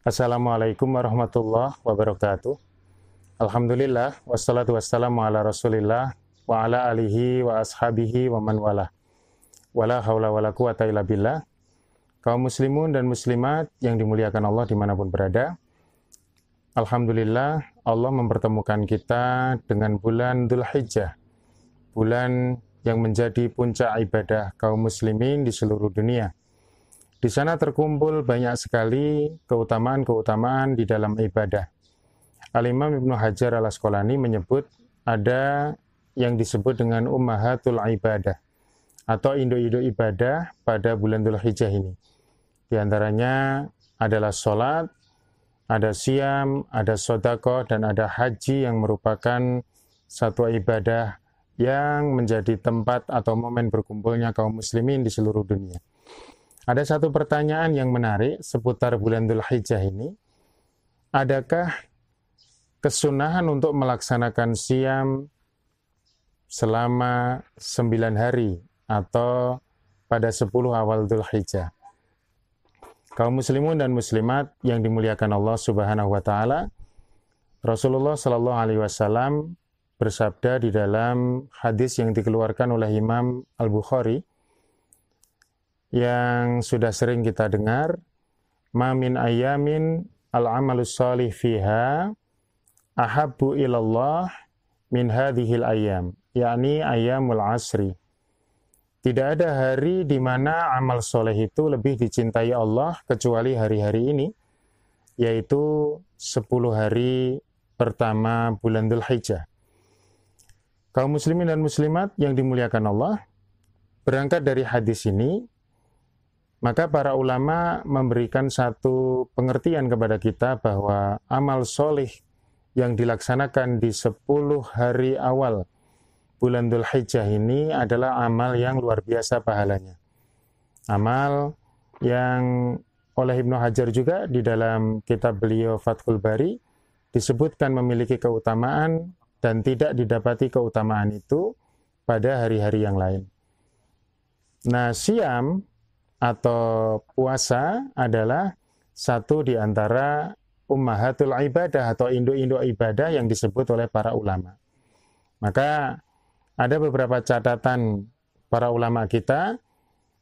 Assalamualaikum warahmatullahi wabarakatuh. Alhamdulillah, wassalatu wassalamu ala rasulillah, wa ala alihi wa ashabihi wa man wala. Wala hawla wala quwata illa billah. Kaum muslimun dan muslimat yang dimuliakan Allah di mana pun berada. Alhamdulillah, Allah mempertemukan kita dengan bulan Dhul Hijjah. Bulan yang menjadi puncak ibadah kaum muslimin di seluruh dunia di sana terkumpul banyak sekali keutamaan-keutamaan di dalam ibadah. Al-Imam Ibnu Hajar al-Asqalani menyebut ada yang disebut dengan ummahatul ibadah atau induk-induk ibadah pada bulan Dhul Hijjah ini. Di antaranya adalah sholat, ada siam, ada sodako, dan ada haji yang merupakan satu ibadah yang menjadi tempat atau momen berkumpulnya kaum muslimin di seluruh dunia. Ada satu pertanyaan yang menarik seputar bulan Dhul Hijjah ini. Adakah kesunahan untuk melaksanakan siam selama sembilan hari atau pada sepuluh awal Dhul Hijjah? Kaum muslimun dan muslimat yang dimuliakan Allah Subhanahu wa taala, Rasulullah Shallallahu alaihi wasallam bersabda di dalam hadis yang dikeluarkan oleh Imam Al-Bukhari yang sudah sering kita dengar, mamin ayamin al-amalus salih fiha ahabbu ilallah min hadhil ayam, yakni ayamul asri. Tidak ada hari di mana amal soleh itu lebih dicintai Allah kecuali hari-hari ini, yaitu 10 hari pertama bulan Dhul Hijjah. Kaum muslimin dan muslimat yang dimuliakan Allah, berangkat dari hadis ini, maka para ulama memberikan satu pengertian kepada kita bahwa amal solih yang dilaksanakan di 10 hari awal bulan Dhul Hijjah ini adalah amal yang luar biasa pahalanya. Amal yang oleh Ibnu Hajar juga di dalam kitab beliau Fathul Bari disebutkan memiliki keutamaan dan tidak didapati keutamaan itu pada hari-hari yang lain. Nah, siam atau puasa adalah satu di antara ummahatul ibadah atau induk-induk ibadah yang disebut oleh para ulama. Maka ada beberapa catatan para ulama kita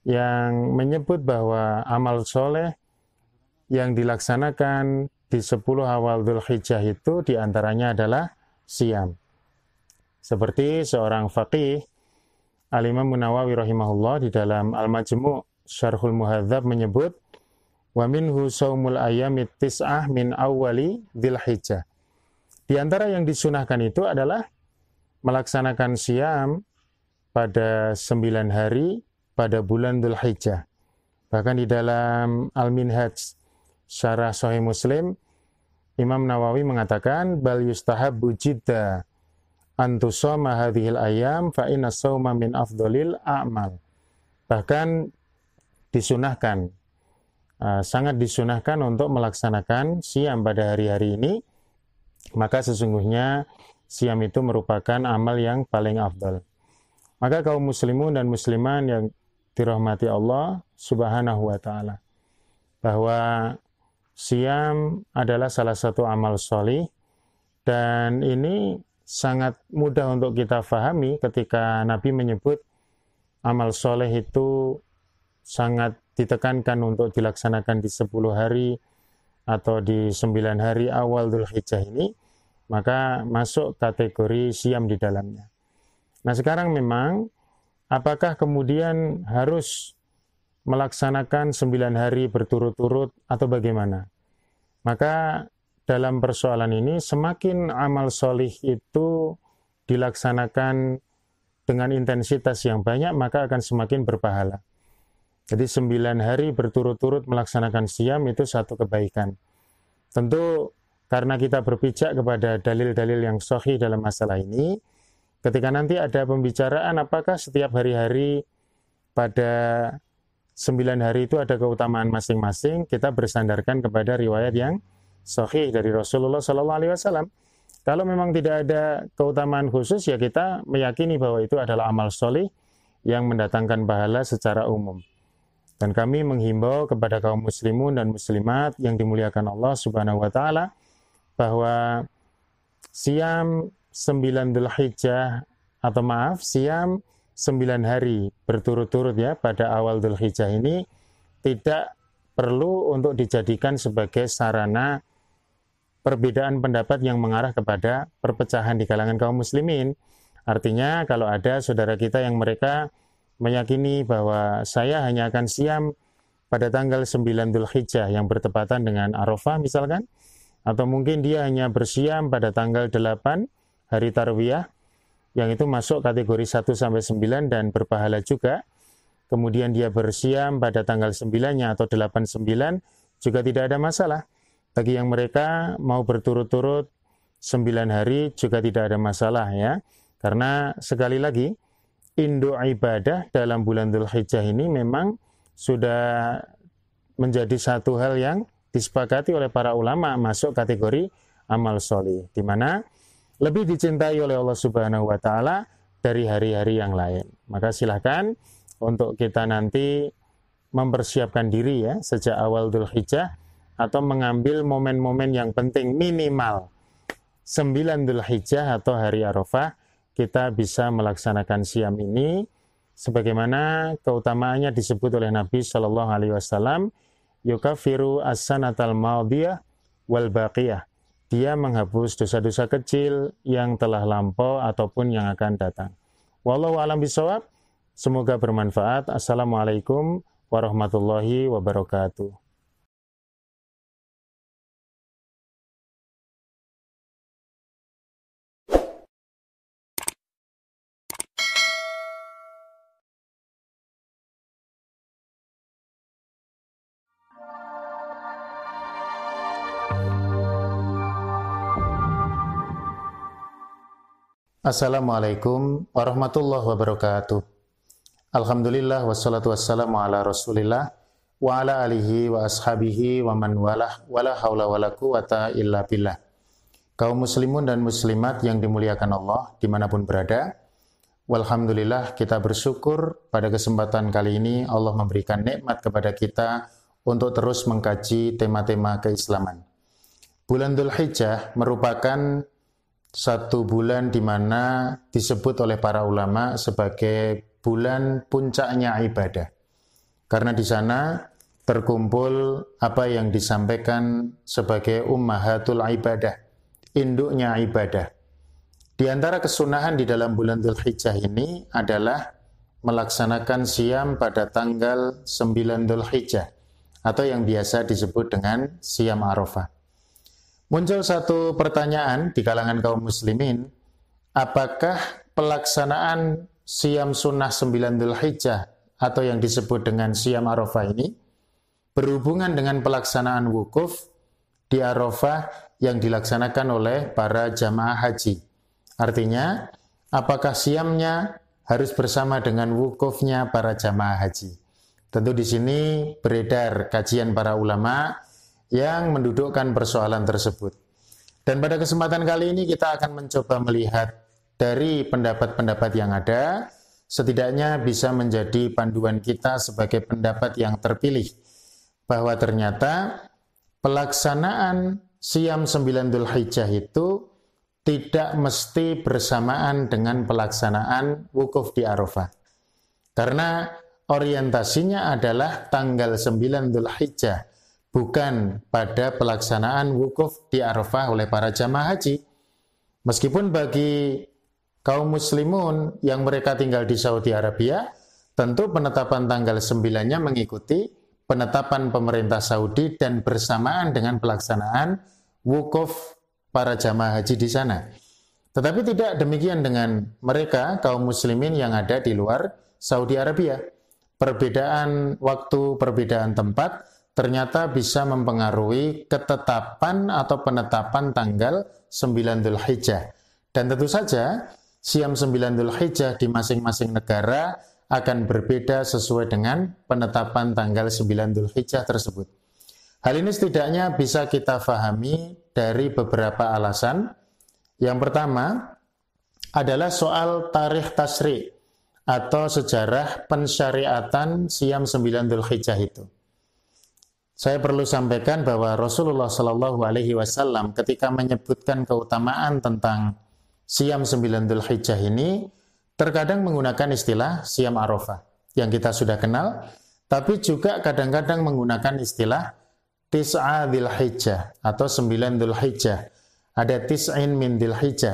yang menyebut bahwa amal soleh yang dilaksanakan di 10 awal Dhul Hijjah itu di antaranya adalah siam. Seperti seorang faqih, Al-Imam Munawawi rahimahullah di dalam Al-Majmu' Syarhul Muhadzab menyebut wa minhu saumul ayamit tis'ah min awwali dzilhijjah. Di antara yang disunahkan itu adalah melaksanakan siam pada sembilan hari pada bulan Dzulhijjah. Bahkan di dalam Al-Minhaj Syarah Sahih Muslim Imam Nawawi mengatakan bal yustahabbu jidda antusoma hadhil ayam fa inna min afdolil a'mal. Bahkan disunahkan, uh, sangat disunahkan untuk melaksanakan siam pada hari-hari ini, maka sesungguhnya siam itu merupakan amal yang paling afdal. Maka kaum muslimun dan musliman yang dirahmati Allah subhanahu wa ta'ala, bahwa siam adalah salah satu amal solih, dan ini sangat mudah untuk kita fahami ketika Nabi menyebut amal soleh itu sangat ditekankan untuk dilaksanakan di 10 hari atau di 9 hari awal Dhul Hijjah ini, maka masuk kategori siam di dalamnya. Nah sekarang memang, apakah kemudian harus melaksanakan 9 hari berturut-turut atau bagaimana? Maka dalam persoalan ini, semakin amal solih itu dilaksanakan dengan intensitas yang banyak, maka akan semakin berpahala. Jadi sembilan hari berturut-turut melaksanakan siam itu satu kebaikan. Tentu karena kita berpijak kepada dalil-dalil yang sahih dalam masalah ini, ketika nanti ada pembicaraan apakah setiap hari-hari pada sembilan hari itu ada keutamaan masing-masing, kita bersandarkan kepada riwayat yang sahih dari Rasulullah Sallallahu Alaihi Wasallam. Kalau memang tidak ada keutamaan khusus, ya kita meyakini bahwa itu adalah amal solih yang mendatangkan pahala secara umum. Dan kami menghimbau kepada kaum muslimun dan muslimat yang dimuliakan Allah Subhanahu wa taala bahwa siam 9 Dzulhijjah atau maaf, siam 9 hari berturut-turut ya pada awal Dzulhijjah ini tidak perlu untuk dijadikan sebagai sarana perbedaan pendapat yang mengarah kepada perpecahan di kalangan kaum muslimin. Artinya kalau ada saudara kita yang mereka meyakini bahwa saya hanya akan siam pada tanggal 9 Dhul Hijjah yang bertepatan dengan Arafah misalkan, atau mungkin dia hanya bersiam pada tanggal 8 hari Tarwiyah, yang itu masuk kategori 1 sampai 9 dan berpahala juga. Kemudian dia bersiam pada tanggal 9-nya atau 89 juga tidak ada masalah. Bagi yang mereka mau berturut-turut 9 hari juga tidak ada masalah ya. Karena sekali lagi, induk ibadah dalam bulan Dhul Hijjah ini memang sudah menjadi satu hal yang disepakati oleh para ulama masuk kategori amal solih, di mana lebih dicintai oleh Allah Subhanahu wa Ta'ala dari hari-hari yang lain. Maka silahkan untuk kita nanti mempersiapkan diri ya sejak awal Dhul Hijjah atau mengambil momen-momen yang penting minimal 9 Dhul Hijjah atau hari Arafah kita bisa melaksanakan siam ini sebagaimana keutamaannya disebut oleh Nabi Shallallahu alaihi wasallam yukafiru as-sanatal madiyah wal baqiyah dia menghapus dosa-dosa kecil yang telah lampau ataupun yang akan datang. Wallahu alam bisawab. Semoga bermanfaat. Assalamualaikum warahmatullahi wabarakatuh. Assalamualaikum warahmatullahi wabarakatuh. Alhamdulillah wassalatu wassalamu ala rasulillah wa ala alihi wa ashabihi wa man walah wala hawla wala quwata illa billah. Kaum muslimun dan muslimat yang dimuliakan Allah di mana pun berada, Walhamdulillah kita bersyukur pada kesempatan kali ini Allah memberikan nikmat kepada kita untuk terus mengkaji tema-tema keislaman. Bulan Dhul Hijjah merupakan satu bulan di mana disebut oleh para ulama sebagai bulan puncaknya ibadah. Karena di sana terkumpul apa yang disampaikan sebagai ummahatul ibadah, induknya ibadah. Di antara kesunahan di dalam bulan Dhul Hijjah ini adalah melaksanakan siam pada tanggal 9 Dhul Hijjah atau yang biasa disebut dengan siam Arafah. Muncul satu pertanyaan di kalangan kaum muslimin, apakah pelaksanaan siam sunnah 9 Dhul Hijjah atau yang disebut dengan siam Arafah ini berhubungan dengan pelaksanaan wukuf di Arafah yang dilaksanakan oleh para jamaah haji. Artinya, apakah siamnya harus bersama dengan wukufnya para jamaah haji? Tentu di sini beredar kajian para ulama yang mendudukkan persoalan tersebut. Dan pada kesempatan kali ini kita akan mencoba melihat dari pendapat-pendapat yang ada, setidaknya bisa menjadi panduan kita sebagai pendapat yang terpilih. Bahwa ternyata pelaksanaan siam 9 Dhul Hijjah itu tidak mesti bersamaan dengan pelaksanaan wukuf di Arafah. Karena orientasinya adalah tanggal 9 Dhul Hijjah bukan pada pelaksanaan wukuf di Arafah oleh para jamaah haji. Meskipun bagi kaum muslimun yang mereka tinggal di Saudi Arabia, tentu penetapan tanggal 9-nya mengikuti penetapan pemerintah Saudi dan bersamaan dengan pelaksanaan wukuf para jamaah haji di sana. Tetapi tidak demikian dengan mereka, kaum muslimin yang ada di luar Saudi Arabia. Perbedaan waktu, perbedaan tempat, ternyata bisa mempengaruhi ketetapan atau penetapan tanggal 9 Dhul Hijjah. Dan tentu saja, siam 9 Dhul Hijjah di masing-masing negara akan berbeda sesuai dengan penetapan tanggal 9 Dhul Hijjah tersebut. Hal ini setidaknya bisa kita fahami dari beberapa alasan. Yang pertama adalah soal tarikh tasri atau sejarah pensyariatan siam 9 Dzulhijjah itu. Saya perlu sampaikan bahwa Rasulullah Shallallahu Alaihi Wasallam ketika menyebutkan keutamaan tentang siam 9 Dzulhijjah ini terkadang menggunakan istilah siam Arafah yang kita sudah kenal, tapi juga kadang-kadang menggunakan istilah tis'a atau 9 Dzulhijjah. Ada tis'in min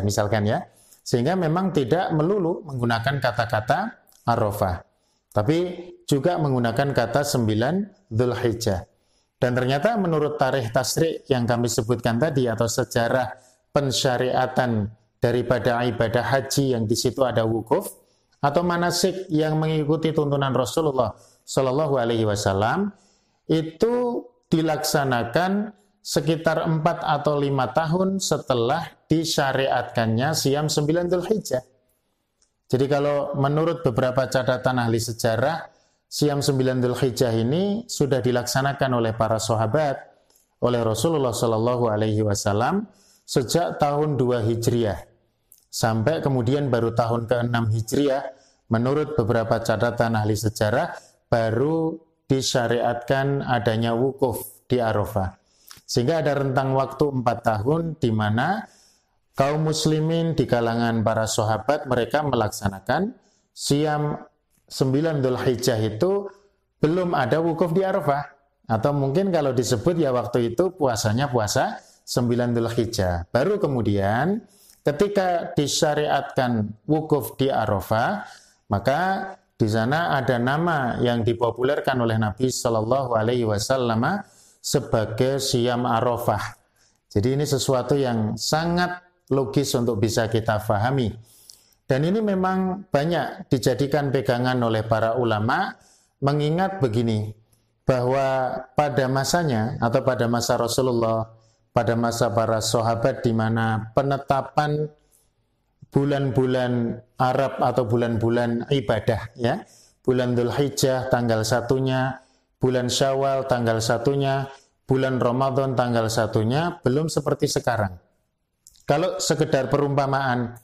misalkan ya. Sehingga memang tidak melulu menggunakan kata-kata Arafah. Tapi juga menggunakan kata sembilan Dzulhijjah. Dan ternyata menurut tarikh tasrik yang kami sebutkan tadi atau sejarah pensyariatan daripada ibadah haji yang di situ ada wukuf atau manasik yang mengikuti tuntunan Rasulullah Shallallahu Alaihi Wasallam itu dilaksanakan sekitar 4 atau 5 tahun setelah disyariatkannya siam 9 Dhul Hijjah. Jadi kalau menurut beberapa catatan ahli sejarah, siam 9 Dhul Hijjah ini sudah dilaksanakan oleh para sahabat, oleh Rasulullah Shallallahu Alaihi Wasallam sejak tahun 2 Hijriah sampai kemudian baru tahun ke-6 Hijriah menurut beberapa catatan ahli sejarah baru disyariatkan adanya wukuf di Arafah. Sehingga ada rentang waktu empat tahun di mana kaum muslimin di kalangan para sahabat mereka melaksanakan siam 9 Dhul Hijjah itu belum ada wukuf di Arafah. Atau mungkin kalau disebut ya waktu itu puasanya puasa 9 Dhul Hijjah. Baru kemudian ketika disyariatkan wukuf di Arafah, maka di sana ada nama yang dipopulerkan oleh Nabi Shallallahu Alaihi Wasallam sebagai siam arafah. Jadi ini sesuatu yang sangat logis untuk bisa kita fahami. Dan ini memang banyak dijadikan pegangan oleh para ulama mengingat begini, bahwa pada masanya atau pada masa Rasulullah, pada masa para sahabat di mana penetapan bulan-bulan Arab atau bulan-bulan ibadah ya, bulan Dhul Hijjah tanggal satunya, bulan Syawal tanggal satunya, bulan Ramadan tanggal satunya belum seperti sekarang. Kalau sekedar perumpamaan,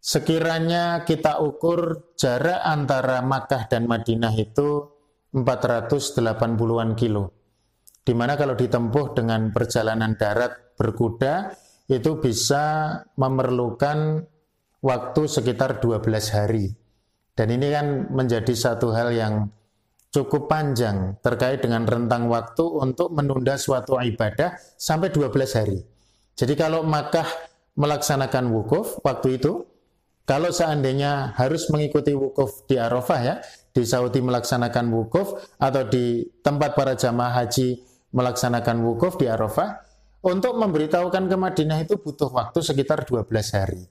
sekiranya kita ukur jarak antara Makkah dan Madinah itu 480-an kilo. Di mana kalau ditempuh dengan perjalanan darat berkuda, itu bisa memerlukan waktu sekitar 12 hari. Dan ini kan menjadi satu hal yang cukup panjang terkait dengan rentang waktu untuk menunda suatu ibadah sampai 12 hari. Jadi kalau Makkah melaksanakan wukuf waktu itu, kalau seandainya harus mengikuti wukuf di Arafah ya, di Saudi melaksanakan wukuf atau di tempat para jamaah haji melaksanakan wukuf di Arafah, untuk memberitahukan ke Madinah itu butuh waktu sekitar 12 hari.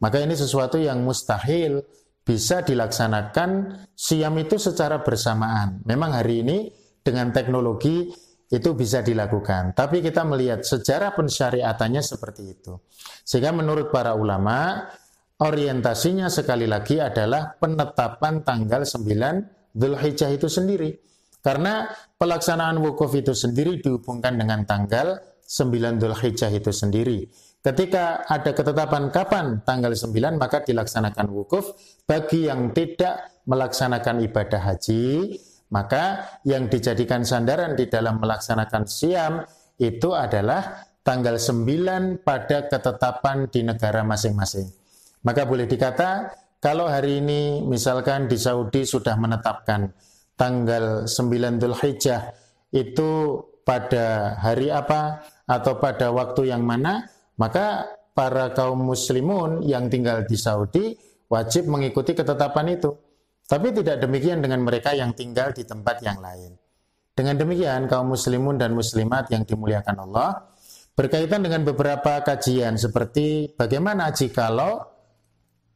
Maka ini sesuatu yang mustahil bisa dilaksanakan siam itu secara bersamaan. Memang hari ini dengan teknologi itu bisa dilakukan. Tapi kita melihat sejarah pensyariatannya seperti itu. Sehingga menurut para ulama, orientasinya sekali lagi adalah penetapan tanggal 9 Dhul Hijjah itu sendiri. Karena pelaksanaan wukuf itu sendiri dihubungkan dengan tanggal 9 Dhul Hijjah itu sendiri. Ketika ada ketetapan kapan tanggal 9 maka dilaksanakan wukuf bagi yang tidak melaksanakan ibadah haji maka yang dijadikan sandaran di dalam melaksanakan siam itu adalah tanggal 9 pada ketetapan di negara masing-masing. Maka boleh dikata kalau hari ini misalkan di Saudi sudah menetapkan tanggal 9 Dhul Hijjah itu pada hari apa atau pada waktu yang mana maka para kaum muslimun yang tinggal di Saudi wajib mengikuti ketetapan itu. Tapi tidak demikian dengan mereka yang tinggal di tempat yang lain. Dengan demikian kaum muslimun dan muslimat yang dimuliakan Allah berkaitan dengan beberapa kajian seperti bagaimana jikalau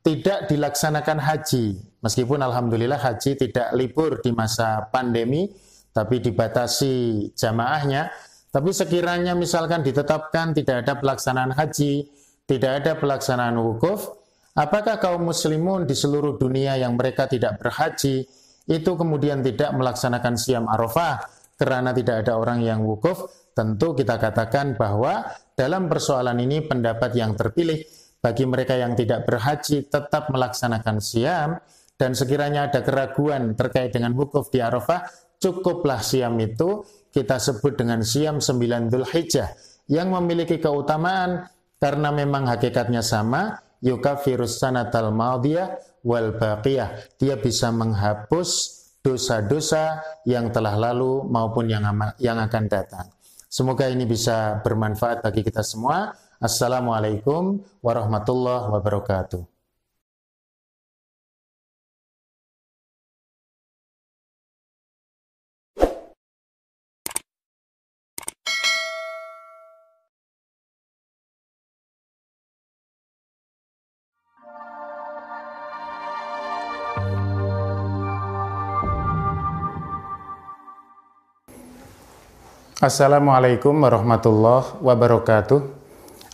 tidak dilaksanakan haji meskipun alhamdulillah haji tidak libur di masa pandemi tapi dibatasi jamaahnya tapi sekiranya misalkan ditetapkan tidak ada pelaksanaan haji, tidak ada pelaksanaan wukuf, apakah kaum muslimun di seluruh dunia yang mereka tidak berhaji itu kemudian tidak melaksanakan siam arafah karena tidak ada orang yang wukuf? Tentu kita katakan bahwa dalam persoalan ini pendapat yang terpilih bagi mereka yang tidak berhaji tetap melaksanakan siam dan sekiranya ada keraguan terkait dengan wukuf di Arafah, cukuplah siam itu kita sebut dengan siam 9 Dhul Hijjah yang memiliki keutamaan karena memang hakikatnya sama, yukafirus sanatal madiyah wal baqiyah. Dia bisa menghapus dosa-dosa yang telah lalu maupun yang, yang akan datang. Semoga ini bisa bermanfaat bagi kita semua. Assalamualaikum warahmatullahi wabarakatuh. Assalamualaikum warahmatullahi wabarakatuh.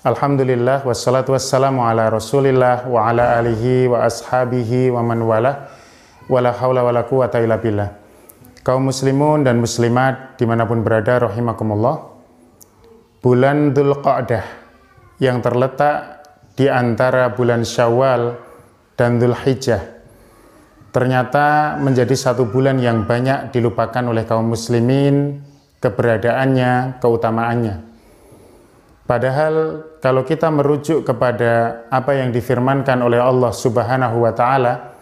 Alhamdulillah wassalatu wassalamu ala Rasulillah wa ala alihi wa ashabihi wa man wala wala haula wala quwata illa billah. Kaum muslimun dan muslimat di mana pun berada rahimakumullah. Bulan Dhul Qa'dah yang terletak di antara bulan Syawal dan Dhul Hijjah ternyata menjadi satu bulan yang banyak dilupakan oleh kaum muslimin keberadaannya, keutamaannya. Padahal kalau kita merujuk kepada apa yang difirmankan oleh Allah Subhanahu wa taala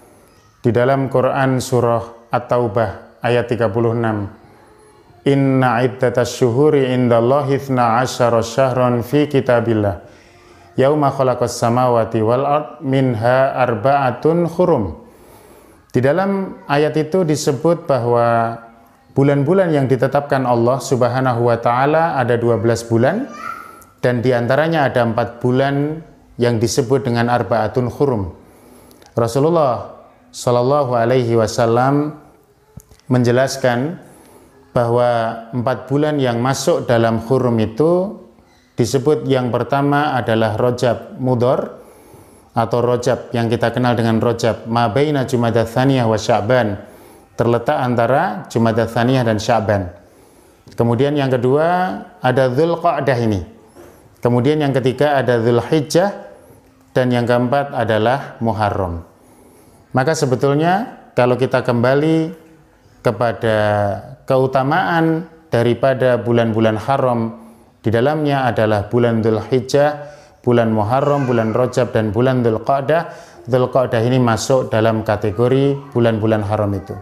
di dalam Quran surah At-Taubah ayat 36. Inna iddatas syuhuri indallahi 12 syahran fi kitabillah. Yauma khalaqas samawati wal ard minha arba'atun hurum. Di dalam ayat itu disebut bahwa Bulan-bulan yang ditetapkan Allah Subhanahu wa taala ada 12 bulan dan di antaranya ada empat bulan yang disebut dengan arbaatun hurum. Rasulullah Shallallahu alaihi wasallam menjelaskan bahwa empat bulan yang masuk dalam hurum itu disebut yang pertama adalah Rojab Mudor atau Rojab yang kita kenal dengan Rojab Mabaina Jumadathaniyah wa Sya'ban terletak antara Jumadah Tsaniyah dan Sya'ban. Kemudian yang kedua ada Dzulqa'dah ini. Kemudian yang ketiga ada Dzulhijjah dan yang keempat adalah Muharram. Maka sebetulnya kalau kita kembali kepada keutamaan daripada bulan-bulan haram di dalamnya adalah bulan Dzulhijjah, bulan Muharram, bulan Rajab dan bulan Dzulqa'dah. Dzulqa'dah ini masuk dalam kategori bulan-bulan haram itu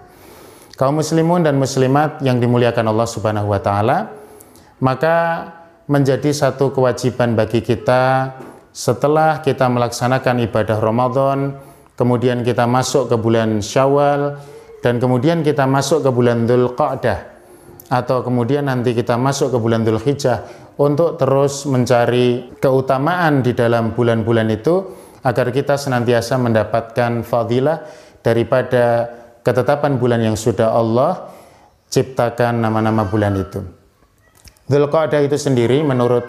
kaum muslimun dan muslimat yang dimuliakan Allah Subhanahu wa taala, maka menjadi satu kewajiban bagi kita setelah kita melaksanakan ibadah Ramadan, kemudian kita masuk ke bulan Syawal dan kemudian kita masuk ke bulan Dzulqa'dah atau kemudian nanti kita masuk ke bulan Dzulhijjah untuk terus mencari keutamaan di dalam bulan-bulan itu agar kita senantiasa mendapatkan fadilah daripada ketetapan bulan yang sudah Allah ciptakan nama-nama bulan itu. Dzulqa'dah itu sendiri menurut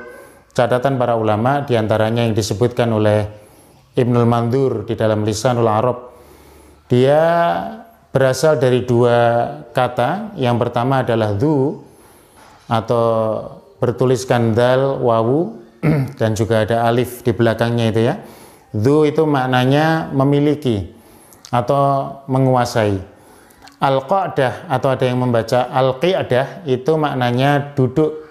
catatan para ulama di antaranya yang disebutkan oleh Ibnul Mandur di dalam Lisanul Arab. Dia berasal dari dua kata. Yang pertama adalah du atau bertuliskan dal wawu dan juga ada alif di belakangnya itu ya. Du itu maknanya memiliki atau menguasai. Al-qadah atau ada yang membaca al-qiadah itu maknanya duduk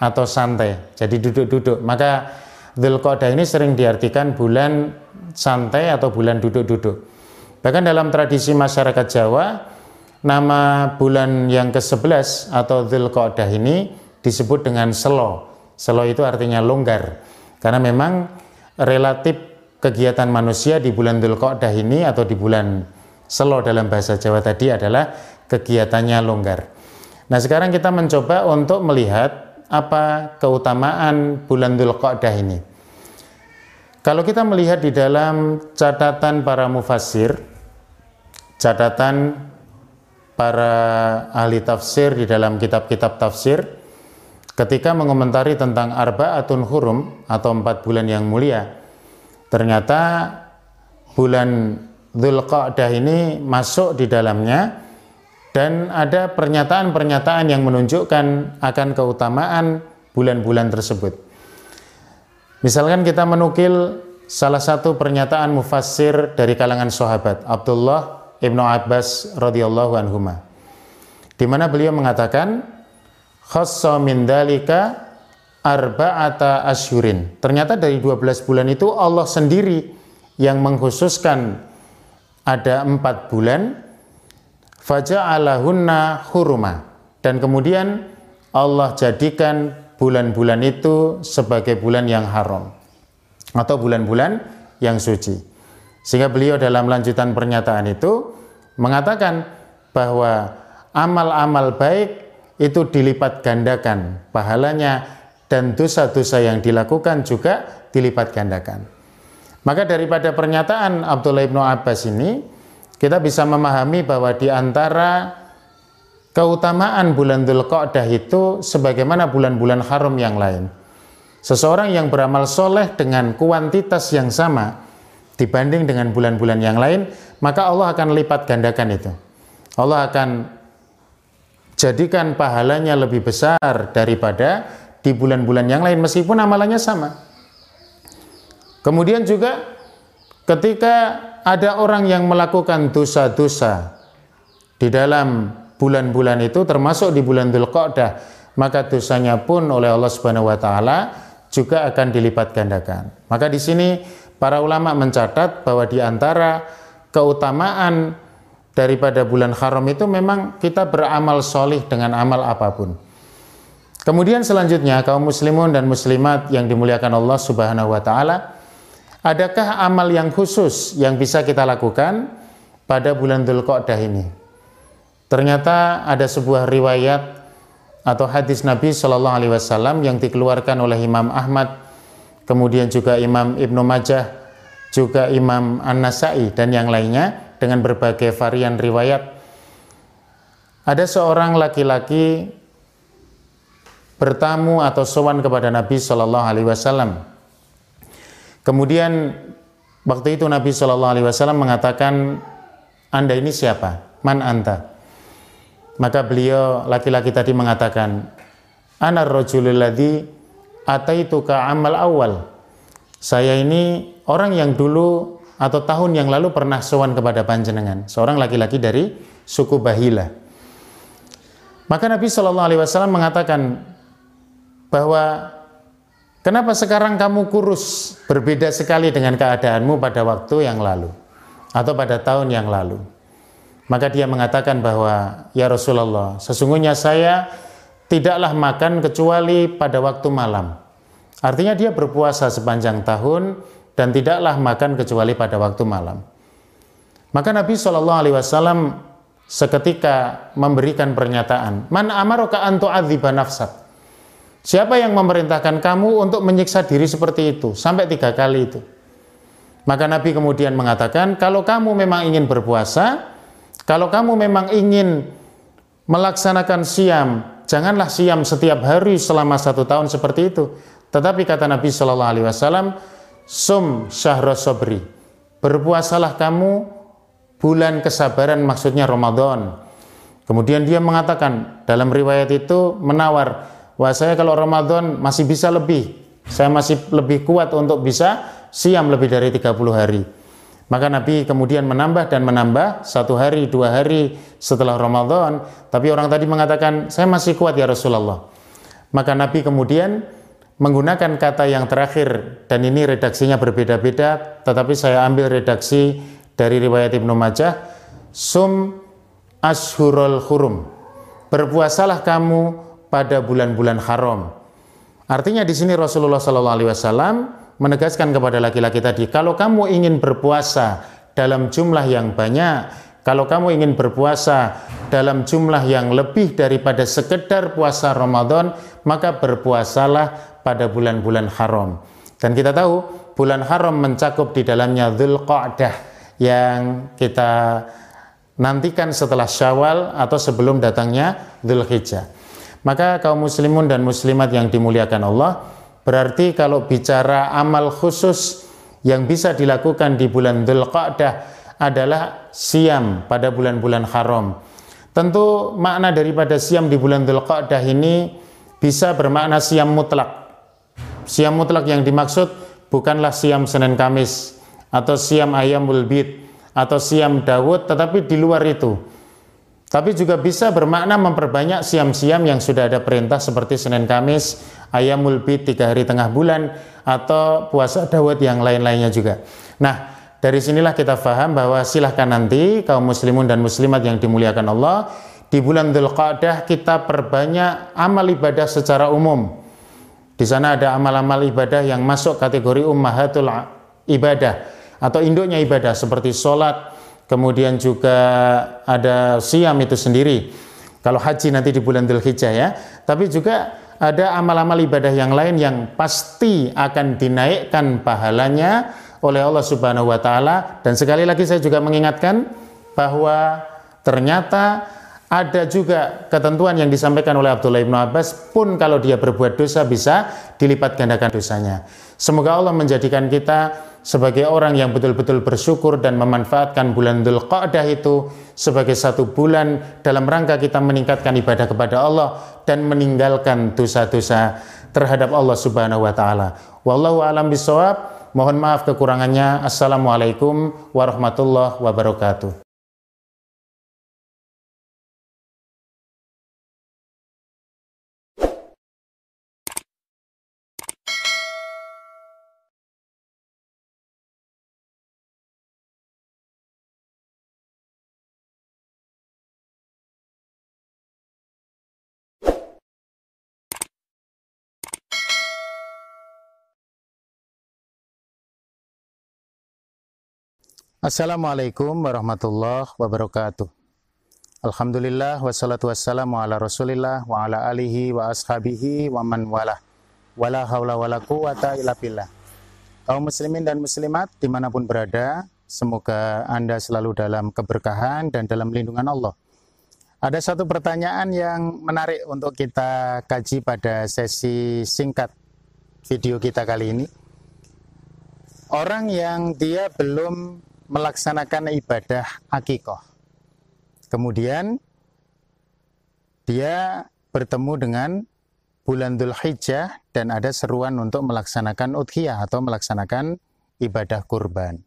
atau santai. Jadi duduk-duduk. Maka Dzulqa'dah ini sering diartikan bulan santai atau bulan duduk-duduk. Bahkan dalam tradisi masyarakat Jawa, nama bulan yang ke-11 atau Dzulqa'dah ini disebut dengan selo. Selo itu artinya longgar. Karena memang relatif kegiatan manusia di bulan Dzulqa'dah ini atau di bulan Selo dalam bahasa Jawa tadi adalah kegiatannya longgar. Nah, sekarang kita mencoba untuk melihat apa keutamaan bulan Dzulqa'dah ini. Kalau kita melihat di dalam catatan para mufassir, catatan para ahli tafsir di dalam kitab-kitab tafsir, ketika mengomentari tentang Arba'atun Hurum atau empat bulan yang mulia, Ternyata bulan Dzulqa'dah ini masuk di dalamnya dan ada pernyataan-pernyataan yang menunjukkan akan keutamaan bulan-bulan tersebut. Misalkan kita menukil salah satu pernyataan mufassir dari kalangan sahabat Abdullah Ibnu Abbas radhiyallahu anhuma. Di mana beliau mengatakan khassa min dalika arba'ata asyurin. Ternyata dari 12 bulan itu Allah sendiri yang mengkhususkan ada empat bulan faja'alahunna huruma dan kemudian Allah jadikan bulan-bulan itu sebagai bulan yang haram atau bulan-bulan yang suci. Sehingga beliau dalam lanjutan pernyataan itu mengatakan bahwa amal-amal baik itu dilipat gandakan pahalanya dan dosa-dosa yang dilakukan juga dilipat gandakan. Maka daripada pernyataan Abdullah ibnu Abbas ini, kita bisa memahami bahwa di antara keutamaan bulan Dhul Qa'dah itu sebagaimana bulan-bulan haram yang lain. Seseorang yang beramal soleh dengan kuantitas yang sama dibanding dengan bulan-bulan yang lain, maka Allah akan lipat gandakan itu. Allah akan jadikan pahalanya lebih besar daripada di bulan-bulan yang lain meskipun amalannya sama. Kemudian juga ketika ada orang yang melakukan dosa-dosa di dalam bulan-bulan itu termasuk di bulan Dzulqa'dah, maka dosanya pun oleh Allah Subhanahu wa taala juga akan dilipat gandakan. Maka di sini para ulama mencatat bahwa di antara keutamaan daripada bulan haram itu memang kita beramal solih dengan amal apa pun. Kemudian selanjutnya kaum muslimun dan muslimat yang dimuliakan Allah Subhanahu wa taala, adakah amal yang khusus yang bisa kita lakukan pada bulan Dzulqa'dah ini? Ternyata ada sebuah riwayat atau hadis Nabi Shallallahu alaihi wasallam yang dikeluarkan oleh Imam Ahmad, kemudian juga Imam Ibnu Majah, juga Imam An-Nasai dan yang lainnya dengan berbagai varian riwayat. Ada seorang laki-laki bertamu atau sowan kepada Nabi Shallallahu Alaihi Wasallam. Kemudian waktu itu Nabi Shallallahu Alaihi Wasallam mengatakan, anda ini siapa? Man anta? Maka beliau laki-laki tadi mengatakan, Anar rojulul ataitu ka amal awal. Saya ini orang yang dulu atau tahun yang lalu pernah sowan kepada panjenengan, seorang laki-laki dari suku Bahila. Maka Nabi Shallallahu Alaihi Wasallam mengatakan, bahwa kenapa sekarang kamu kurus berbeda sekali dengan keadaanmu pada waktu yang lalu atau pada tahun yang lalu. Maka dia mengatakan bahwa ya Rasulullah, sesungguhnya saya tidaklah makan kecuali pada waktu malam. Artinya dia berpuasa sepanjang tahun dan tidaklah makan kecuali pada waktu malam. Maka Nabi Shallallahu Alaihi Wasallam seketika memberikan pernyataan, Man amaroka antu nafsak. Siapa yang memerintahkan kamu untuk menyiksa diri seperti itu sampai tiga kali itu? Maka Nabi kemudian mengatakan, kalau kamu memang ingin berpuasa, kalau kamu memang ingin melaksanakan siam, janganlah siam setiap hari selama satu tahun seperti itu. Tetapi kata Nabi Shallallahu Alaihi Wasallam, sum syahros sobri, berpuasalah kamu bulan kesabaran maksudnya Ramadan. Kemudian dia mengatakan dalam riwayat itu menawar wah saya kalau Ramadan masih bisa lebih, saya masih lebih kuat untuk bisa siam lebih dari 30 hari. Maka Nabi kemudian menambah dan menambah satu hari, dua hari setelah Ramadan. Tapi orang tadi mengatakan, saya masih kuat ya Rasulullah. Maka Nabi kemudian menggunakan kata yang terakhir dan ini redaksinya berbeda-beda, tetapi saya ambil redaksi dari riwayat Ibnu Majah, sum ashurul hurum. Berpuasalah kamu pada bulan-bulan haram. Artinya di sini Rasulullah Shallallahu Alaihi Wasallam menegaskan kepada laki-laki tadi, kalau kamu ingin berpuasa dalam jumlah yang banyak, kalau kamu ingin berpuasa dalam jumlah yang lebih daripada sekedar puasa Ramadan, maka berpuasalah pada bulan-bulan haram. Dan kita tahu bulan haram mencakup di dalamnya Dhul Qa'dah yang kita nantikan setelah Syawal atau sebelum datangnya Dhul Hijjah. Maka kaum muslimun dan muslimat yang dimuliakan Allah, berarti kalau bicara amal khusus yang bisa dilakukan di bulan Dhul Qa'dah adalah siam pada bulan-bulan haram. Tentu makna daripada siam di bulan Dhul Qa'dah ini bisa bermakna siam mutlak. Siam mutlak yang dimaksud bukanlah siam Senin Kamis atau siam ayam Bid atau siam Dawud, tetapi di luar itu. Tapi juga bisa bermakna memperbanyak siam-siam yang sudah ada perintah seperti Senin Kamis, Ayamul Bid tiga hari tengah bulan, atau puasa Dawud yang lain-lainnya juga. Nah, dari sinilah kita faham bahwa silahkan nanti kaum muslimun dan muslimat yang dimuliakan Allah, di bulan Dhul Qa'dah kita perbanyak amal ibadah secara umum. Di sana ada amal-amal ibadah yang masuk kategori ummahatul ibadah atau induknya ibadah seperti sholat, kemudian juga ada siam itu sendiri. Kalau haji nanti di bulan Dzulhijjah ya. Tapi juga ada amal-amal ibadah yang lain yang pasti akan dinaikkan pahalanya oleh Allah Subhanahu wa taala dan sekali lagi saya juga mengingatkan bahwa ternyata ada juga ketentuan yang disampaikan oleh Abdullah ibnu Abbas pun kalau dia berbuat dosa bisa dilipat gandakan dosanya. Semoga Allah menjadikan kita sebagai orang yang betul-betul bersyukur dan memanfaatkan bulan Dhul Qa'dah itu sebagai satu bulan dalam rangka kita meningkatkan ibadah kepada Allah dan meninggalkan dosa-dosa terhadap Allah Subhanahu wa taala. Wallahu alam bisawab. Mohon maaf kekurangannya. Assalamualaikum warahmatullahi wabarakatuh. Assalamualaikum warahmatullahi wabarakatuh. Alhamdulillah wassalatu wassalamu ala rasulillah wa ala alihi wa ashabihi wa man wala wala hawla wala quwata illa billah. Kaum muslimin dan muslimat di mana pun berada, semoga Anda selalu dalam keberkahan dan dalam lindungan Allah. Ada satu pertanyaan yang menarik untuk kita kaji pada sesi singkat video kita kali ini. Orang yang dia belum melaksanakan ibadah akikoh. Kemudian dia bertemu dengan bulan Dhul Hijjah dan ada seruan untuk melaksanakan udhiyah atau melaksanakan ibadah kurban.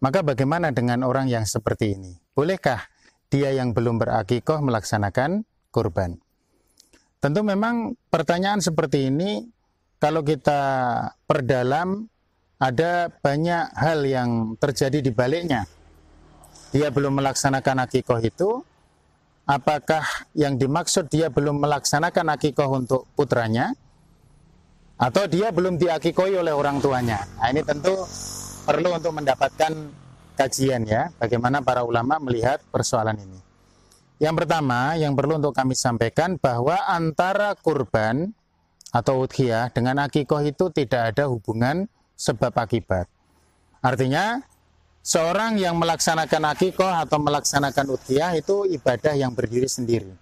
Maka bagaimana dengan orang yang seperti ini? Bolehkah dia yang belum berakikoh melaksanakan kurban? Tentu memang pertanyaan seperti ini kalau kita perdalam ada banyak hal yang terjadi di baliknya. Dia belum melaksanakan akikoh itu, apakah yang dimaksud dia belum melaksanakan akikoh untuk putranya, atau dia belum diakikoi oleh orang tuanya. Nah, ini tentu perlu untuk mendapatkan kajian ya, bagaimana para ulama melihat persoalan ini. Yang pertama, yang perlu untuk kami sampaikan bahwa antara kurban atau udhiyah dengan akikoh itu tidak ada hubungan sebab akibat. Artinya, seorang yang melaksanakan akikoh atau melaksanakan udhiyah itu ibadah yang berdiri sendiri.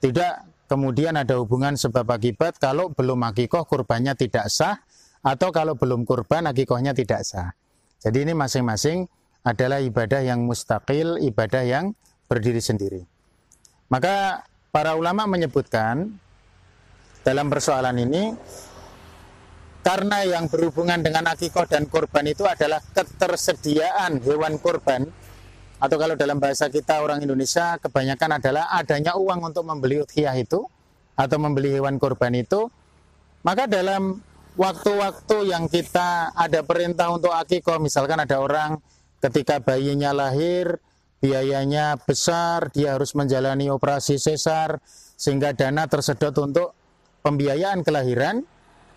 Tidak kemudian ada hubungan sebab akibat kalau belum akikoh kurbannya tidak sah atau kalau belum kurban akikohnya tidak sah. Jadi ini masing-masing adalah ibadah yang mustaqil, ibadah yang berdiri sendiri. Maka para ulama menyebutkan dalam persoalan ini karena yang berhubungan dengan akikoh dan korban itu adalah ketersediaan hewan korban. Atau kalau dalam bahasa kita orang Indonesia kebanyakan adalah adanya uang untuk membeli udhiyah itu atau membeli hewan korban itu. Maka dalam waktu-waktu yang kita ada perintah untuk akikoh misalkan ada orang ketika bayinya lahir biayanya besar dia harus menjalani operasi sesar sehingga dana tersedot untuk pembiayaan kelahiran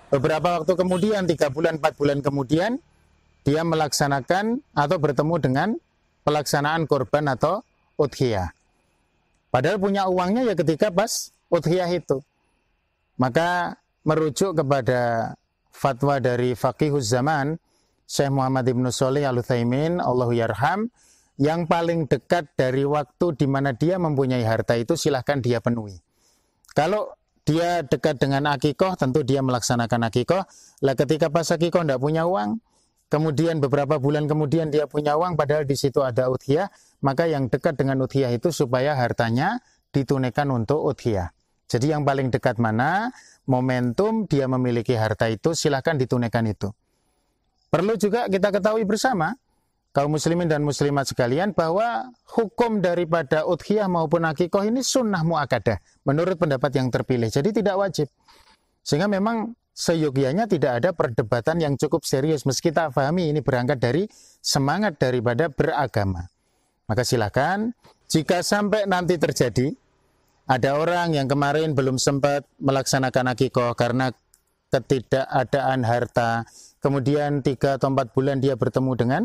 Beberapa waktu kemudian, tiga bulan, empat bulan kemudian, dia melaksanakan atau bertemu dengan pelaksanaan korban atau udhiyah. Padahal punya uangnya ya ketika pas udhiyah itu. Maka merujuk kepada fatwa dari Faqihuz Zaman, Syekh Muhammad Ibn Soleh Al-Uthaymin, Allahu Yarham, yang paling dekat dari waktu di mana dia mempunyai harta itu silahkan dia penuhi. Kalau dia dekat dengan akikoh, tentu dia melaksanakan akikoh. Lah ketika pas akikoh tidak punya uang, kemudian beberapa bulan kemudian dia punya uang, padahal di situ ada udhiyah, maka yang dekat dengan udhiyah itu supaya hartanya ditunaikan untuk udhiyah. Jadi yang paling dekat mana, momentum dia memiliki harta itu, silahkan ditunaikan itu. Perlu juga kita ketahui bersama, kaum muslimin dan muslimat sekalian bahwa hukum daripada udhiyah maupun akikoh ini sunnah mu'akadah menurut pendapat yang terpilih. Jadi tidak wajib. Sehingga memang seyogianya tidak ada perdebatan yang cukup serius. Meski kita pahami ini berangkat dari semangat daripada beragama. Maka silakan jika sampai nanti terjadi ada orang yang kemarin belum sempat melaksanakan akikoh karena ketidakadaan harta, kemudian tiga atau empat bulan dia bertemu dengan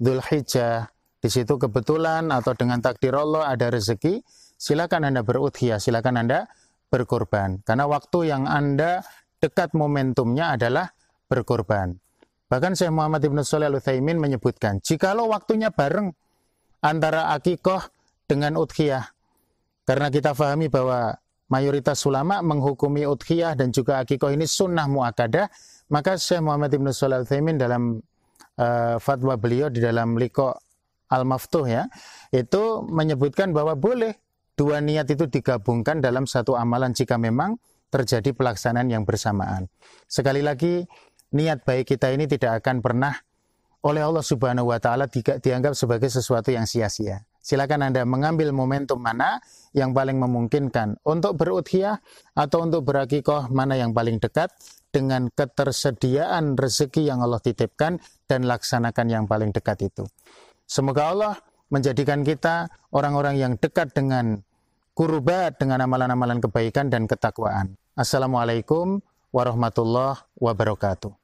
Hijjah, di situ kebetulan atau dengan takdir Allah ada rezeki, silakan Anda berudhiyah, silakan Anda berkorban. Karena waktu yang Anda dekat momentumnya adalah berkorban. Bahkan Syekh Muhammad Ibn Salih Al-Uthaymin menyebutkan, jikalau waktunya bareng antara akikoh dengan udhiyah, karena kita fahami bahwa mayoritas ulama menghukumi udhiyah dan juga akikoh ini sunnah mu'akadah, maka Syekh Muhammad Ibn Salih Al-Uthaymin dalam uh, fatwa beliau di dalam Liko Al-Maftuh ya, itu menyebutkan bahwa boleh dua niat itu digabungkan dalam satu amalan jika memang terjadi pelaksanaan yang bersamaan. Sekali lagi, niat baik kita ini tidak akan pernah oleh Allah Subhanahu wa taala dianggap sebagai sesuatu yang sia-sia. Silakan Anda mengambil momentum mana yang paling memungkinkan untuk berudhiyah atau untuk berakikoh mana yang paling dekat dengan ketersediaan rezeki yang Allah titipkan dan laksanakan yang paling dekat itu. Semoga Allah menjadikan kita orang-orang yang dekat dengan kurubat, dengan amalan-amalan kebaikan dan ketakwaan. Assalamualaikum warahmatullahi wabarakatuh.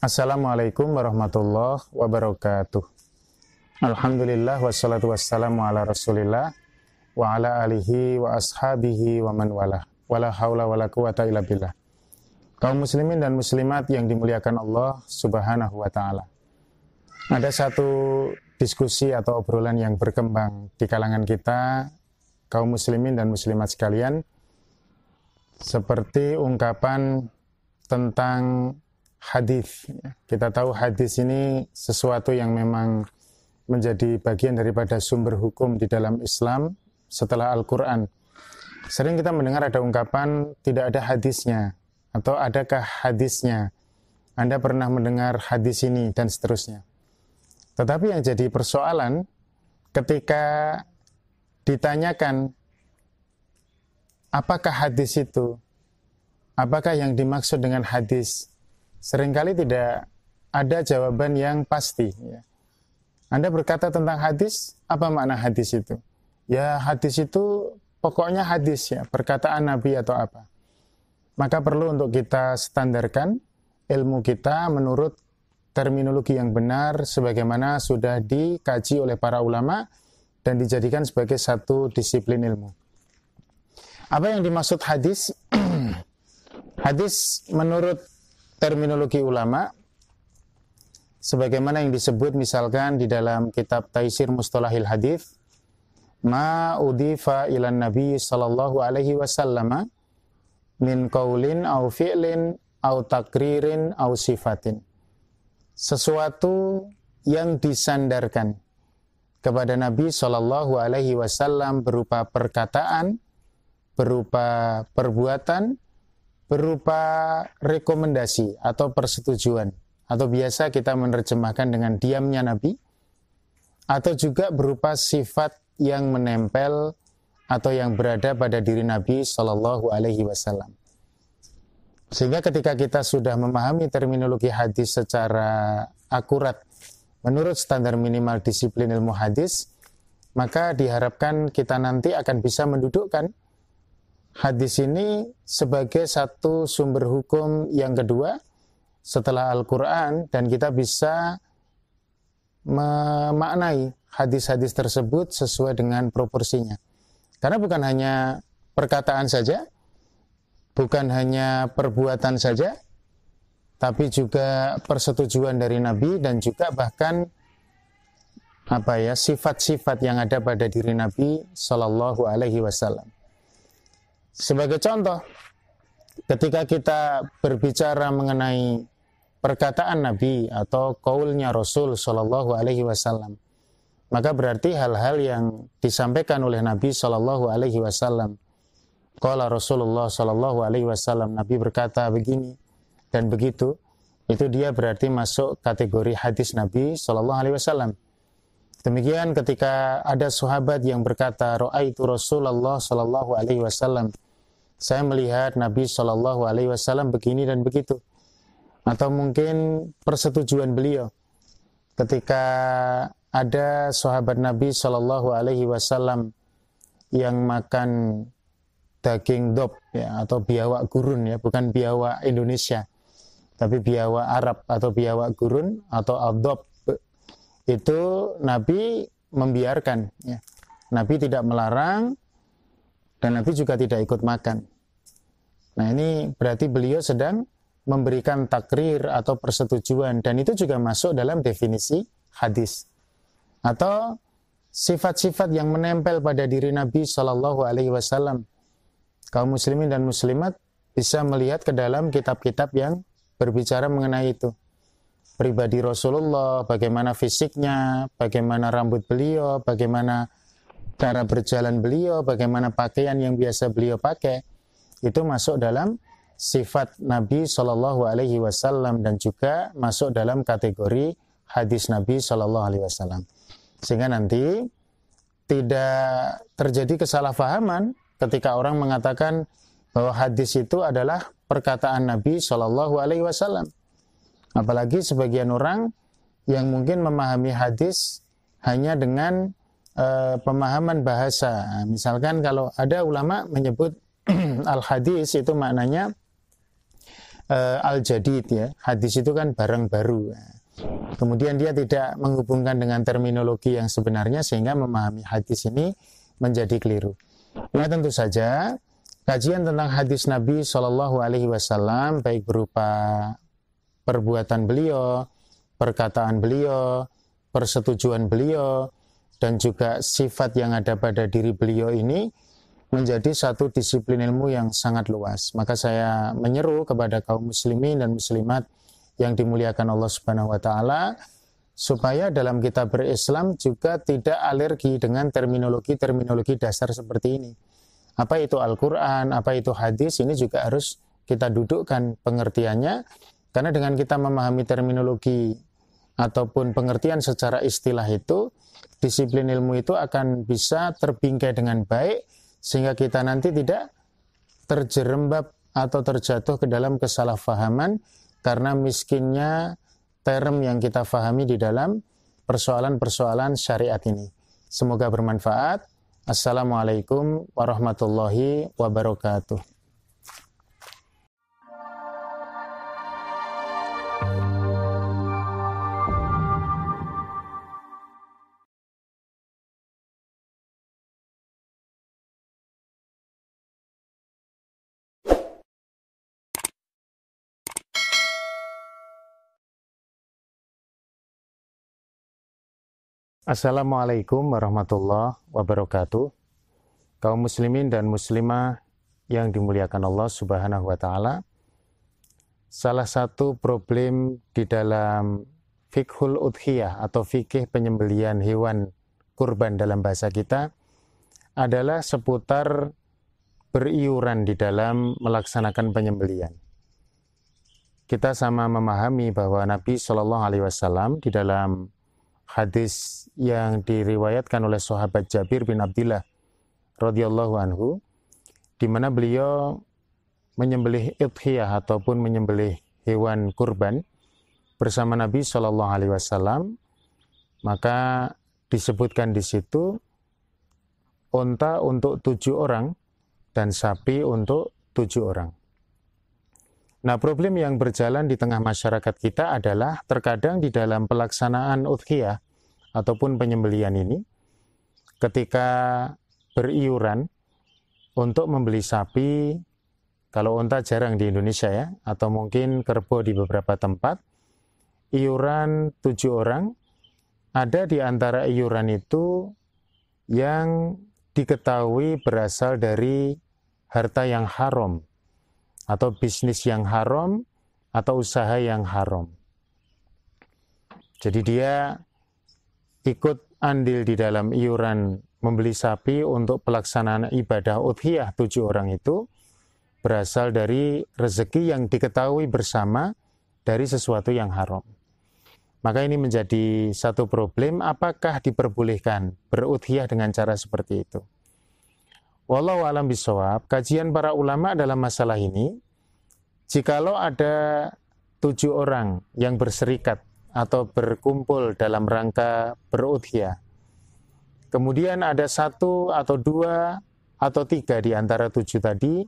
Assalamualaikum warahmatullahi wabarakatuh. Alhamdulillah wassalatu wassalamu ala rasulillah wa ala alihi wa ashabihi wa man wala. Wala hawla wala quwata illa billah. Kaum muslimin dan muslimat yang dimuliakan Allah subhanahu wa ta'ala. Ada satu diskusi atau obrolan yang berkembang di kalangan kita, kaum muslimin dan muslimat sekalian, seperti ungkapan tentang hadis. Kita tahu hadis ini sesuatu yang memang menjadi bagian daripada sumber hukum di dalam Islam setelah Al-Quran. Sering kita mendengar ada ungkapan tidak ada hadisnya atau adakah hadisnya. Anda pernah mendengar hadis ini dan seterusnya. Tetapi yang jadi persoalan ketika ditanyakan apakah hadis itu? Apakah yang dimaksud dengan hadis? Sering kali tidak ada jawaban yang pasti. Ya. Anda berkata tentang hadis, apa makna hadis itu? Ya hadis itu pokoknya hadis ya, perkataan Nabi atau apa. Maka perlu untuk kita standarkan ilmu kita menurut terminologi yang benar sebagaimana sudah dikaji oleh para ulama dan dijadikan sebagai satu disiplin ilmu. Apa yang dimaksud hadis? hadis menurut terminologi ulama sebagaimana yang disebut misalkan di dalam kitab Taisir Mustalahil Hadis ma udifa ilan nabi sallallahu alaihi wasallam min qaulin au fi'lin au takririn au sifatin. Sesuatu yang disandarkan kepada Nabi Shallallahu Alaihi Wasallam berupa perkataan, berupa perbuatan, berupa rekomendasi atau persetujuan atau biasa kita menerjemahkan dengan diamnya Nabi atau juga berupa sifat yang menempel atau yang berada pada diri Nabi Shallallahu Alaihi Wasallam. Sehingga ketika kita sudah memahami terminologi hadis secara akurat menurut standar minimal disiplin ilmu hadis, maka diharapkan kita nanti akan bisa mendudukkan hadis ini sebagai satu sumber hukum yang kedua setelah Al-Quran dan kita bisa memaknai hadis-hadis tersebut sesuai dengan proporsinya. Karena bukan hanya perkataan saja, bukan hanya perbuatan saja, tapi juga persetujuan dari Nabi dan juga bahkan apa ya sifat-sifat yang ada pada diri Nabi Shallallahu Alaihi Wasallam. Sebagai contoh, ketika kita berbicara mengenai perkataan Nabi atau kaulnya Rasul Shallallahu Alaihi Wasallam, maka berarti hal-hal yang disampaikan oleh Nabi Shallallahu Alaihi Wasallam. Kalau Rasulullah Shallallahu Alaihi Wasallam Nabi berkata begini dan begitu, itu dia berarti masuk kategori hadis Nabi Shallallahu Alaihi Wasallam. Demikian ketika ada sahabat yang berkata, itu Rasulullah Shallallahu Alaihi Wasallam. Saya melihat Nabi Shallallahu Alaihi Wasallam begini dan begitu. Atau mungkin persetujuan beliau ketika ada sahabat Nabi Shallallahu Alaihi Wasallam yang makan daging dop ya atau biawak gurun ya bukan biawak Indonesia tapi biawak Arab atau biawak gurun atau adop itu Nabi membiarkan ya. Nabi tidak melarang dan Nabi juga tidak ikut makan. Nah ini berarti beliau sedang memberikan takrir atau persetujuan dan itu juga masuk dalam definisi hadis atau sifat-sifat yang menempel pada diri Nabi Shallallahu Alaihi Wasallam. Kaum muslimin dan muslimat bisa melihat ke dalam kitab-kitab yang berbicara mengenai itu pribadi Rasulullah, bagaimana fisiknya, bagaimana rambut beliau, bagaimana cara berjalan beliau, bagaimana pakaian yang biasa beliau pakai, itu masuk dalam sifat Nabi Shallallahu Alaihi Wasallam dan juga masuk dalam kategori hadis Nabi Shallallahu Alaihi Wasallam. Sehingga nanti tidak terjadi kesalahpahaman ketika orang mengatakan bahwa hadis itu adalah perkataan Nabi Shallallahu Alaihi Wasallam. Apalagi sebagian orang yang mungkin memahami hadis hanya dengan uh, pemahaman bahasa. Misalkan kalau ada ulama menyebut al-hadis itu maknanya uh, al-jadid ya. Hadis itu kan barang baru. Kemudian dia tidak menghubungkan dengan terminologi yang sebenarnya sehingga memahami hadis ini menjadi keliru. Ya tentu saja kajian tentang hadis Nabi Shallallahu Alaihi Wasallam baik berupa perbuatan beliau, perkataan beliau, persetujuan beliau, dan juga sifat yang ada pada diri beliau ini menjadi satu disiplin ilmu yang sangat luas. Maka saya menyeru kepada kaum muslimin dan muslimat yang dimuliakan Allah Subhanahu wa taala supaya dalam kita berislam juga tidak alergi dengan terminologi-terminologi dasar seperti ini. Apa itu Al-Qur'an, apa itu hadis, ini juga harus kita dudukkan pengertiannya karena dengan kita memahami terminologi ataupun pengertian secara istilah itu, disiplin ilmu itu akan bisa terbingkai dengan baik sehingga kita nanti tidak terjerembab atau terjatuh ke dalam kesalahpahaman karena miskinnya term yang kita fahami di dalam persoalan-persoalan syariat ini. Semoga bermanfaat. Assalamualaikum warahmatullahi wabarakatuh. Assalamualaikum warahmatullahi wabarakatuh. Kaum muslimin dan muslimah yang dimuliakan Allah Subhanahu wa taala. Salah satu problem di dalam fikhul udhiyah atau fikih penyembelian hewan kurban dalam bahasa kita adalah seputar beriuran di dalam melaksanakan penyembelian. Kita sama memahami bahwa Nabi Shallallahu Alaihi Wasallam di dalam hadis yang diriwayatkan oleh sahabat Jabir bin Abdullah radhiyallahu anhu di mana beliau menyembelih idhiyah ataupun menyembelih hewan kurban bersama Nabi Shallallahu alaihi wasallam maka disebutkan di situ unta untuk tujuh orang dan sapi untuk tujuh orang. Nah, problem yang berjalan di tengah masyarakat kita adalah terkadang di dalam pelaksanaan udhiyah ataupun penyembelian ini, ketika beriuran untuk membeli sapi, kalau unta jarang di Indonesia ya, atau mungkin kerbau di beberapa tempat, iuran tujuh orang, ada di antara iuran itu yang diketahui berasal dari harta yang haram atau bisnis yang haram atau usaha yang haram. Jadi dia ikut andil di dalam iuran membeli sapi untuk pelaksanaan ibadah udhiyah tujuh orang itu berasal dari rezeki yang diketahui bersama dari sesuatu yang haram. Maka ini menjadi satu problem, apakah diperbolehkan berudhiyah dengan cara seperti itu. Wallahu alam bisawab, kajian para ulama dalam masalah ini, jikalau ada tujuh orang yang berserikat atau berkumpul dalam rangka berudhiyah, kemudian ada satu atau dua atau tiga di antara tujuh tadi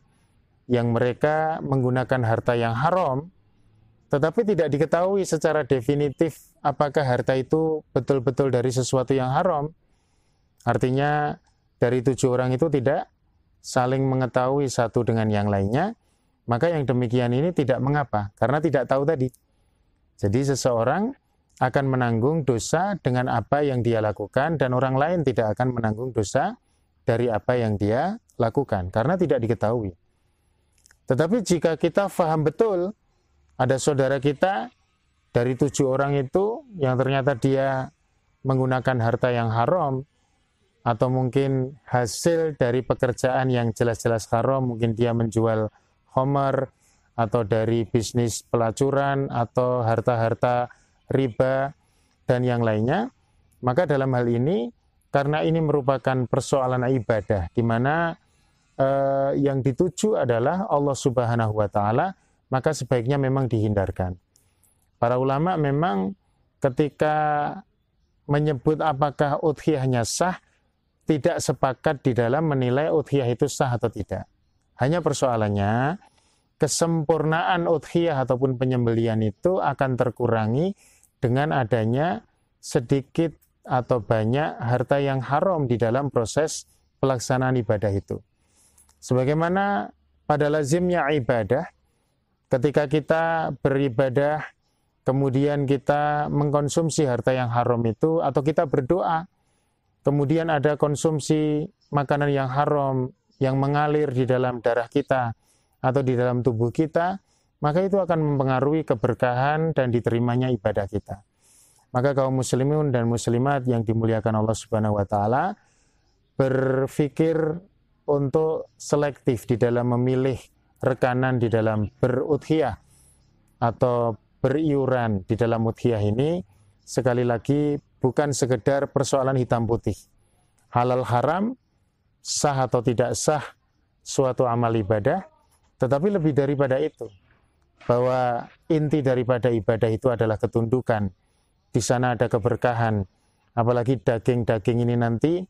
yang mereka menggunakan harta yang haram tetapi tidak diketahui secara definitif apakah harta itu betul-betul dari sesuatu yang haram. Artinya dari tujuh orang itu tidak saling mengetahui satu dengan yang lainnya, maka yang demikian ini tidak mengapa, karena tidak tahu tadi. Jadi seseorang akan menanggung dosa dengan apa yang dia lakukan dan orang lain tidak akan menanggung dosa dari apa yang dia lakukan karena tidak diketahui. Tetapi jika kita faham betul ada saudara kita dari tujuh orang itu yang ternyata dia menggunakan harta yang haram atau mungkin hasil dari pekerjaan yang jelas-jelas haram, mungkin dia menjual homer atau dari bisnis pelacuran atau harta-harta riba dan yang lainnya, maka dalam hal ini karena ini merupakan persoalan ibadah di mana eh, yang dituju adalah Allah Subhanahu wa taala maka sebaiknya memang dihindarkan. Para ulama memang ketika menyebut apakah udhiyahnya sah, tidak sepakat di dalam menilai udhiyah itu sah atau tidak. Hanya persoalannya, kesempurnaan udhiyah ataupun penyembelian itu akan terkurangi dengan adanya sedikit atau banyak harta yang haram di dalam proses pelaksanaan ibadah itu. Sebagaimana pada lazimnya ibadah, ketika kita beribadah, kemudian kita mengkonsumsi harta yang haram itu, atau kita berdoa, kemudian ada konsumsi makanan yang haram yang mengalir di dalam darah kita atau di dalam tubuh kita, maka itu akan mempengaruhi keberkahan dan diterimanya ibadah kita. Maka kaum muslimin dan muslimat yang dimuliakan Allah Subhanahu wa taala berpikir untuk selektif di dalam memilih rekanan di dalam berudhiyah atau beriuran di dalam udhiyah ini sekali lagi bukan sekedar persoalan hitam putih. Halal haram, sah atau tidak sah suatu amal ibadah, tetapi lebih daripada itu. Bahwa inti daripada ibadah itu adalah ketundukan. Di sana ada keberkahan. Apalagi daging-daging ini nanti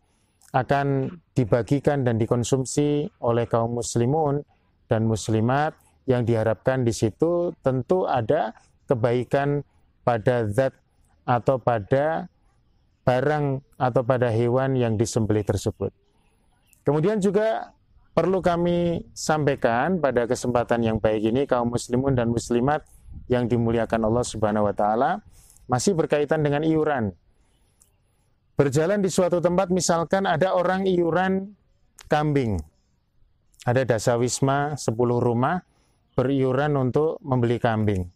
akan dibagikan dan dikonsumsi oleh kaum muslimun dan muslimat yang diharapkan di situ tentu ada kebaikan pada zat atau pada barang atau pada hewan yang disembelih tersebut. Kemudian juga perlu kami sampaikan pada kesempatan yang baik ini kaum muslimun dan muslimat yang dimuliakan Allah Subhanahu wa taala masih berkaitan dengan iuran. Berjalan di suatu tempat misalkan ada orang iuran kambing ada dasawisma 10 rumah beriuran untuk membeli kambing.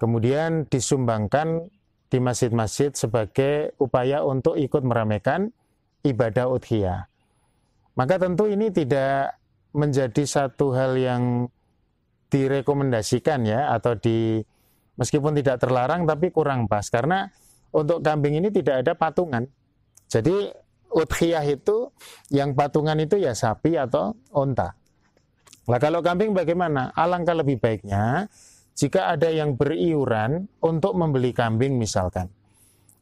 Kemudian disumbangkan di masjid-masjid sebagai upaya untuk ikut meramaikan ibadah udhiyah. Maka tentu ini tidak menjadi satu hal yang direkomendasikan ya atau di meskipun tidak terlarang tapi kurang pas karena untuk kambing ini tidak ada patungan. Jadi udhiyah itu yang patungan itu ya sapi atau onta. Nah kalau kambing bagaimana? Alangkah lebih baiknya jika ada yang beriuran untuk membeli kambing misalkan.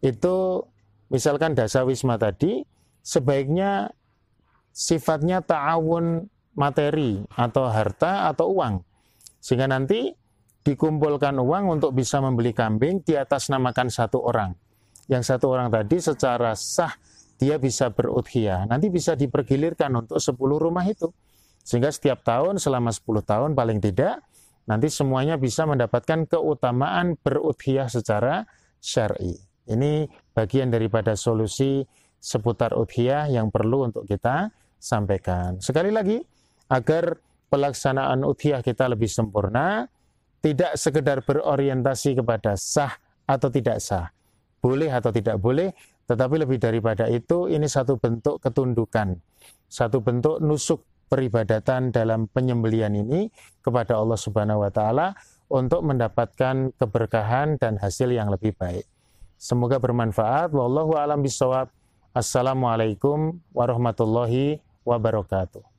Itu misalkan dasa wisma tadi sebaiknya sifatnya ta'awun materi atau harta atau uang. Sehingga nanti dikumpulkan uang untuk bisa membeli kambing di atas namakan satu orang. Yang satu orang tadi secara sah dia bisa berudhiyah. Nanti bisa dipergilirkan untuk 10 rumah itu. Sehingga setiap tahun selama 10 tahun paling tidak nanti semuanya bisa mendapatkan keutamaan berudhiyah secara syar'i. Ini bagian daripada solusi seputar udhiyah yang perlu untuk kita sampaikan. Sekali lagi, agar pelaksanaan udhiyah kita lebih sempurna, tidak sekedar berorientasi kepada sah atau tidak sah, boleh atau tidak boleh, tetapi lebih daripada itu ini satu bentuk ketundukan, satu bentuk nusuk peribadatan dalam penyembelian ini kepada Allah Subhanahu wa taala untuk mendapatkan keberkahan dan hasil yang lebih baik. Semoga bermanfaat. Wallahu alam bisawab. Assalamualaikum warahmatullahi wabarakatuh.